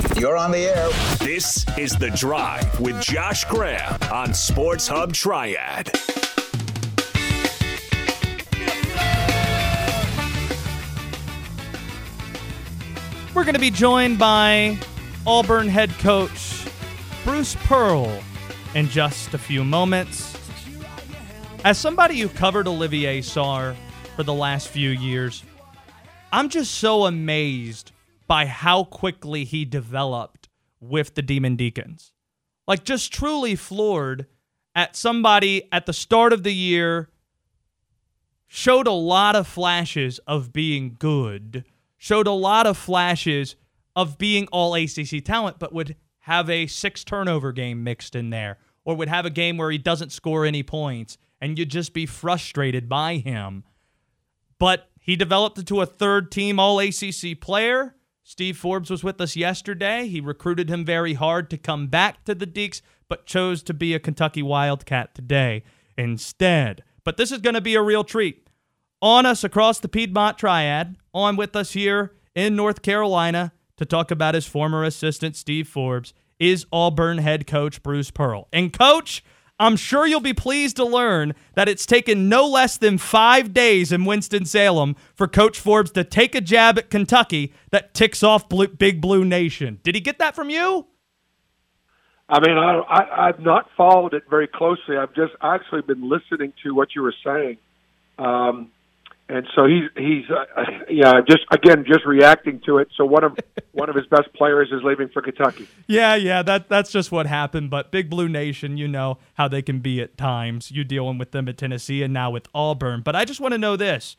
three. You're on the air. This is The Drive with Josh Graham on Sports Hub Triad. We're going to be joined by Auburn head coach Bruce Pearl in just a few moments. As somebody who covered Olivier Sarr for the last few years, I'm just so amazed by how quickly he developed with the Demon Deacons. Like, just truly floored at somebody at the start of the year, showed a lot of flashes of being good, showed a lot of flashes of being all ACC talent, but would have a six turnover game mixed in there, or would have a game where he doesn't score any points, and you'd just be frustrated by him. But he developed into a third team All ACC player. Steve Forbes was with us yesterday. He recruited him very hard to come back to the Deacs, but chose to be a Kentucky Wildcat today instead. But this is going to be a real treat. On us across the Piedmont Triad, on with us here in North Carolina to talk about his former assistant, Steve Forbes, is Auburn head coach Bruce Pearl. And, coach, I'm sure you'll be pleased to learn that it's taken no less than five days in Winston-Salem for Coach Forbes to take a jab at Kentucky that ticks off Blue, Big Blue Nation. Did he get that from you? I mean, I, I, I've not followed it very closely. I've just actually been listening to what you were saying. Um, and so he's he's uh, yeah just again just reacting to it. So one of one of his best players is leaving for Kentucky. Yeah, yeah, that that's just what happened. But Big Blue Nation, you know how they can be at times. You dealing with them at Tennessee and now with Auburn. But I just want to know this,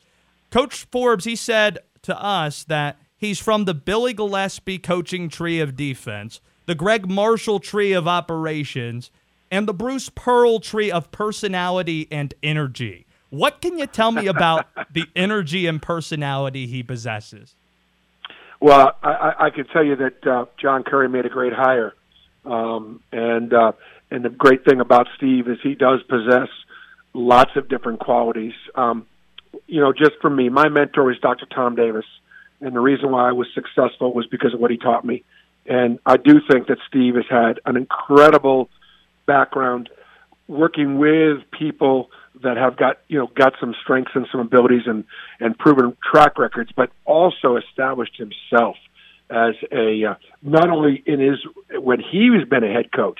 Coach Forbes. He said to us that he's from the Billy Gillispie coaching tree of defense, the Gregg Marshall tree of operations, and the Bruce Pearl tree of personality and energy. What can you tell me about the energy and personality he possesses? Well, I, I can tell you that uh, John Currie made a great hire, um, and uh, and the great thing about Steve is he does possess lots of different qualities. Um, you know, just for me, my mentor is Dr. Tom Davis, and the reason why I was successful was because of what he taught me. And I do think that Steve has had an incredible background working with people that have got you know got some strengths and some abilities and and proven track records, but also established himself as a uh, not only in his when he has been a head coach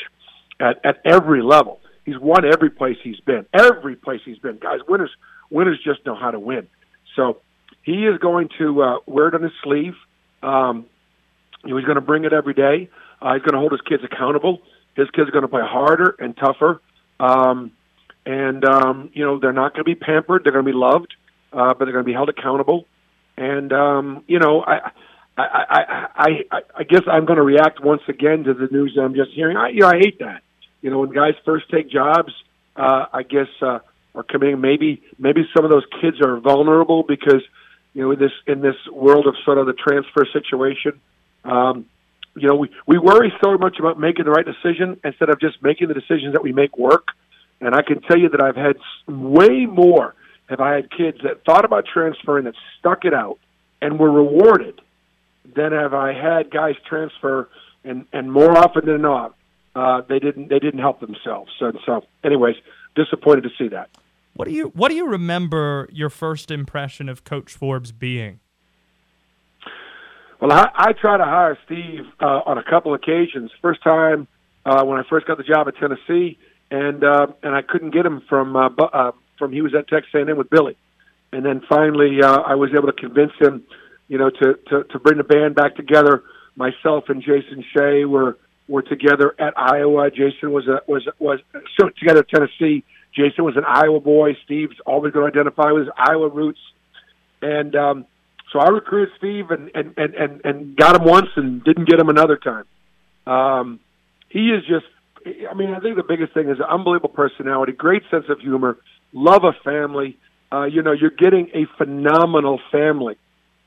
at at every level. He's won every place he's been. Every place he's been, guys. Winners winners just know how to win. So he is going to uh, wear it on his sleeve. Um, he's going to bring it every day. Uh, he's going to hold his kids accountable. His kids are going to play harder and tougher. Um, and um, you know they're not going to be pampered; they're going to be loved, uh, but they're going to be held accountable. And um, you know, I, I, I, I, I guess I'm going to react once again to the news that I'm just hearing. I, you know, I hate that. You know, when guys first take jobs, uh, I guess uh, are coming. Maybe, maybe some of those kids are vulnerable because you know, in this in this world of sort of the transfer situation. Um, you know, we, we worry so much about making the right decision instead of just making the decisions that we make work. And I can tell you that I've had way more have I had kids that thought about transferring that stuck it out and were rewarded than have I had guys transfer and and more often than not uh, they didn't they didn't help themselves. So so anyways, disappointed to see that. What do you what do you remember your first impression of Coach Forbes being? Well, I, I tried to hire Steve uh, on a couple occasions. First time uh, when I first got the job at Tennessee, and uh, and I couldn't get him from uh, uh, from he was at Texas A&M with Billy, and then finally uh, I was able to convince him, you know, to, to to bring the band back together. Myself and Jason Shay were were together at Iowa. Jason was a was was together at Tennessee. Jason was an Iowa boy. Steve's always going to identify with his Iowa roots, and um, so I recruited Steve and and and and, and got him once and didn't get him another time. Um, he is just I mean, I think the biggest thing is an unbelievable personality, great sense of humor, love of family. Uh, you know, you're getting a phenomenal family,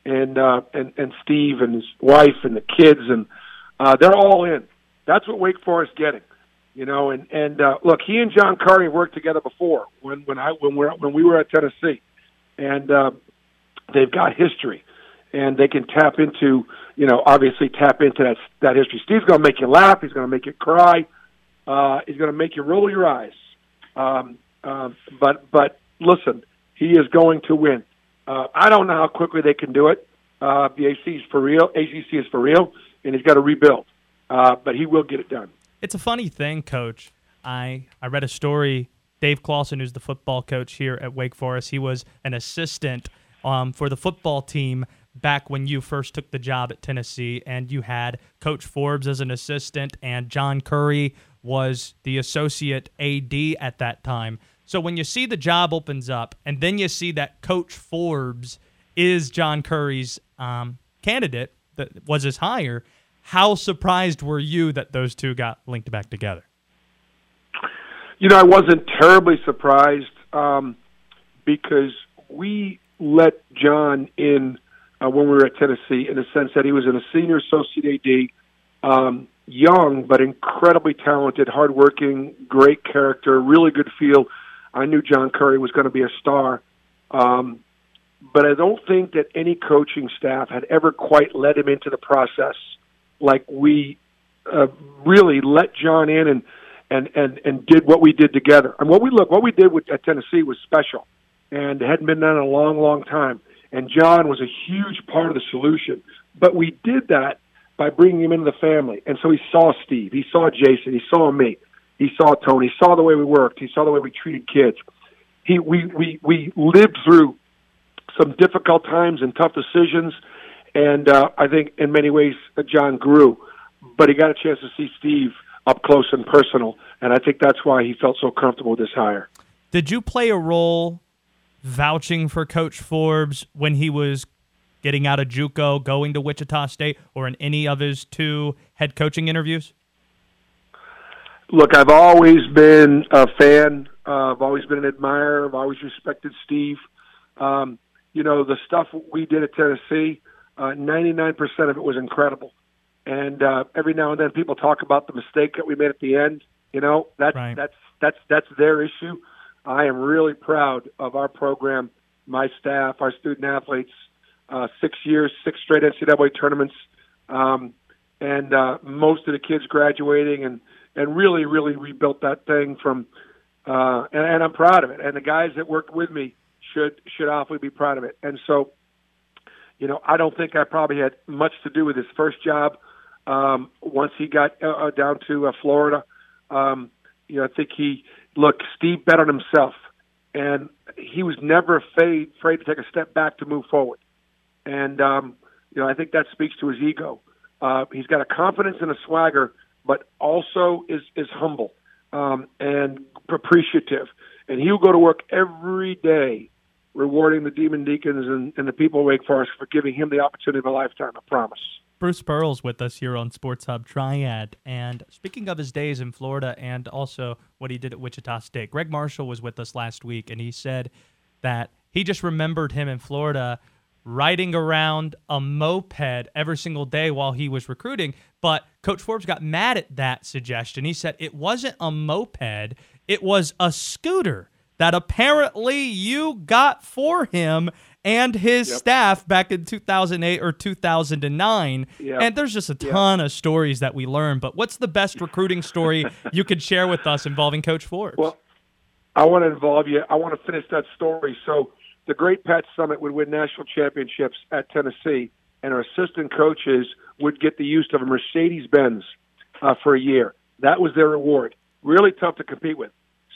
and uh, and and Steve and his wife and the kids, and uh, they're all in. That's what Wake Forest getting, you know. And and uh, look, he and John Currie worked together before when when I when we when we were at Tennessee, and uh, they've got history. and they can tap into, you know, obviously tap into that that history. Steve's going to make you laugh. He's going to make you cry. Uh, he's going to make you roll your eyes. Um, uh, but but listen, he is going to win. Uh, I don't know how quickly they can do it. Uh, the AC is for real. ACC is for real, and he's got to rebuild. Uh, but he will get it done. It's a funny thing, Coach. I I read a story. Dave Clawson, who's the football coach here at Wake Forest, he was an assistant um, for the football team back when you first took the job at Tennessee, and you had Coach Forbes as an assistant, and John Currie was the associate AD at that time. So when you see the job opens up, and then you see that Coach Forbes is John Currie's um, candidate that was his hire, how surprised were you that those two got linked back together? You know, I wasn't terribly surprised um, because we let John in uh, when we were at Tennessee in the sense that he was in a senior associate AD, um, young but incredibly talented, hardworking, great character, really good feel. I knew John Currie was going to be a star. Um, but I don't think that any coaching staff had ever quite let him into the process like we uh, really let John in and and and and did what we did together. And what we look, what we did with at Tennessee was special, and it hadn't been done in a long, long time. And John was a huge part of the solution. But we did that by bringing him into the family. And so he saw Steve, he saw Jason, he saw me, he saw Tony, he saw the way we worked, he saw the way we treated kids. He we we we lived through some difficult times and tough decisions. And uh, I think in many ways, uh, John grew, but he got a chance to see Steve up close and personal, and I think that's why he felt so comfortable with this hire. Did you play a role vouching for Coach Forbes when he was getting out of JUCO, going to Wichita State, or in any of his two head coaching interviews? Look, I've always been a fan. Uh, I've always been an admirer. I've always respected Steve. Um, you know, the stuff we did at Tennessee, uh, 99% of it was incredible. And uh, every now and then people talk about the mistake that we made at the end. You know, that's right. that's that's that's their issue. I am really proud of our program, my staff, our student athletes. Uh, six years, six straight NCAA tournaments, um, and uh, most of the kids graduating, and and really, really rebuilt that thing from. Uh, and, and I'm proud of it. And the guys that worked with me, should should awfully be proud of it. And so, you know, I don't think I probably had much to do with his first job. Um, once he got uh, uh, down to uh, Florida, um, you know, I think he look. Steve bet on himself, and he was never afraid afraid to take a step back to move forward. And um, you know, I think that speaks to his ego. Uh, he's got a confidence and a swagger, but also is is humble um, and appreciative. And he'll go to work every day rewarding the Demon Deacons and, and the people of Wake Forest for giving him the opportunity of a lifetime. I promise. Bruce Pearl's with us here on Sports Hub Triad. And speaking of his days in Florida and also what he did at Wichita State, Gregg Marshall was with us last week, and he said that he just remembered him in Florida riding around a moped every single day while he was recruiting. But Coach Forbes got mad at that suggestion. He said it wasn't a moped, it was a scooter that apparently you got for him and his yep. staff back in 2008 or 2009. Yep. And there's just a ton yep. of stories that we learn. But what's the best recruiting story you could share with us involving Coach Forbes? Well, I want to involve you. I want to finish that story. So the Great Pat Summitt would win national championships at Tennessee, and our assistant coaches would get the use of a Mercedes Benz uh, for a year. That was their reward. Really tough to compete with.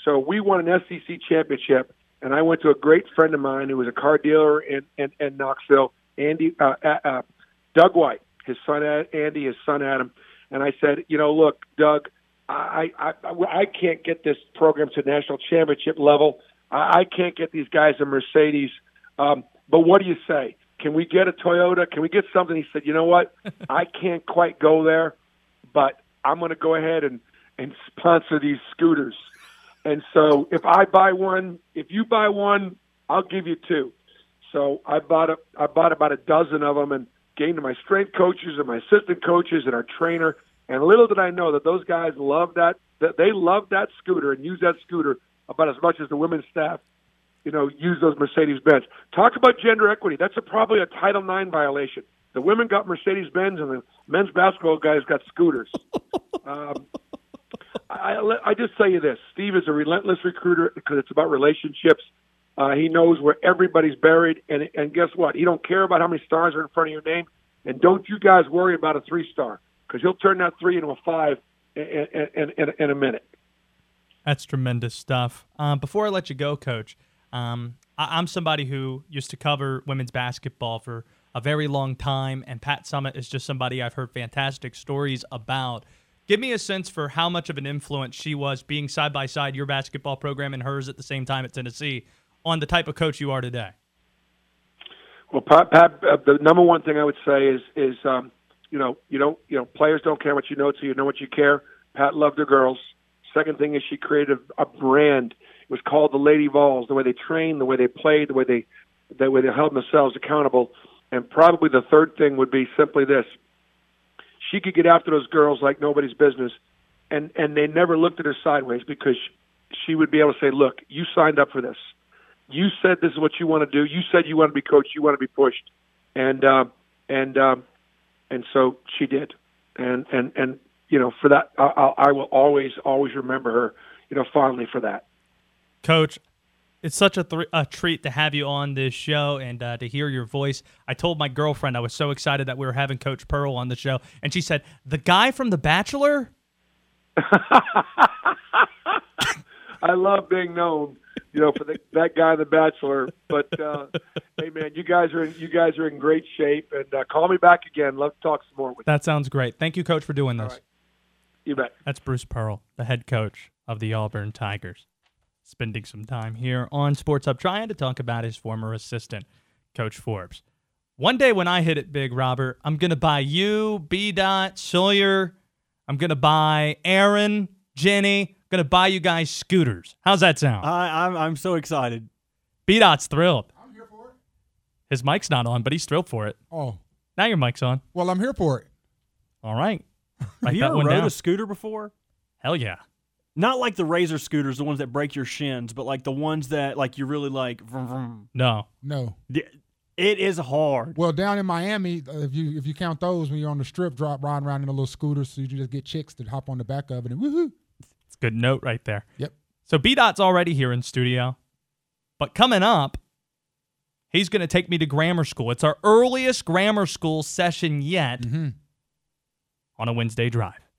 So we won an SEC championship, and I went to a great friend of mine who was a car dealer in in, in Knoxville, Andy uh, uh, uh Doug White, his son Andy, his son Adam, and I said, you know, look, Doug, I I I can't get this program to national championship level. I, I can't get these guys a Mercedes. Um, but what do you say? Can we get a Toyota? Can we get something? He said, you know what? I can't quite go there, but I'm going to go ahead and and sponsor these scooters. And so if I buy one, if you buy one, I'll give you two. So I bought a, I bought about a dozen of them and gave to my strength coaches and my assistant coaches and our trainer. And little did I know that those guys loved that, that they loved that scooter and use that scooter about as much as the women's staff you know, use those Mercedes Benz. Talk about gender equity. That's a, probably a Title IX violation. The women got Mercedes Benz, and the men's basketball guys got scooters. um, I, I just tell you this: Steve is a relentless recruiter because it's about relationships. Uh, he knows where everybody's buried, and and guess what? He don't care about how many stars are in front of your name. And don't you guys worry about a three star because he'll turn that three into a five in, in, in, in a minute. That's tremendous stuff. Um, before I let you go, Coach, um, I- I'm somebody who used to cover women's basketball for a very long time, and Pat Summitt is just somebody I've heard fantastic stories about. Give me a sense for how much of an influence she was being side by side your basketball program and hers at the same time at Tennessee on the type of coach you are today. Well, Pat, Pat uh, the number one thing I would say is is um, you know you don't you know players don't care what you know, so you know what you care. Pat loved her girls. Second thing is she created a, a brand. It was called the Lady Vols. The way they trained, the way they played, the way they the way they held themselves accountable. And probably the third thing would be simply this: she could get after those girls like nobody's business, and and they never looked at her sideways because she would be able to say, "Look, you signed up for this. You said this is what you want to do. You said you want to be coached. You want to be pushed." And uh, and um, and so she did. And and and you know, for that, I, I will always always remember her, you know, fondly for that. Coach, it's such a, th- a treat to have you on this show and uh, to hear your voice. I told my girlfriend I was so excited that we were having Coach Pearl on the show, and she said, "The guy from The Bachelor." I love being known, you know, for the, that guy, The Bachelor. But uh, hey, man, you guys are in, you guys are in great shape, and uh, call me back again. Love to talk some more with you. That sounds great. Thank you, Coach, for doing this. Right. You bet. That's Bruce Pearl, the head coach of the Auburn Tigers, spending some time here on Sports Hub Triad to talk about his former assistant, Coach Forbes. One day when I hit it big, Robert, I'm going to buy you, B. Dot, Sawyer. I'm going to buy Aaron, Jenny. I'm going to buy you guys scooters. How's that sound? I, I'm I'm so excited. B. Dot's thrilled. I'm here for it. His mic's not on, but he's thrilled for it. Oh, Now your mic's on. well, I'm here for it. All right. Have you ever rode down. a scooter before? Hell yeah. Not like the razor scooters, the ones that break your shins, but like the ones that like you really like. Vroom, vroom. No. No. The- It is hard. Well, down in Miami, uh, if you if you count those when you're on the strip, drop riding around in a little scooter, so you just get chicks to hop on the back of it and woohoo. It's a good note right there. Yep. So B Dot's already here in studio. But coming up, he's going to take me to grammar school. It's our earliest grammar school session yet Mm-hmm. On a Wednesday drive.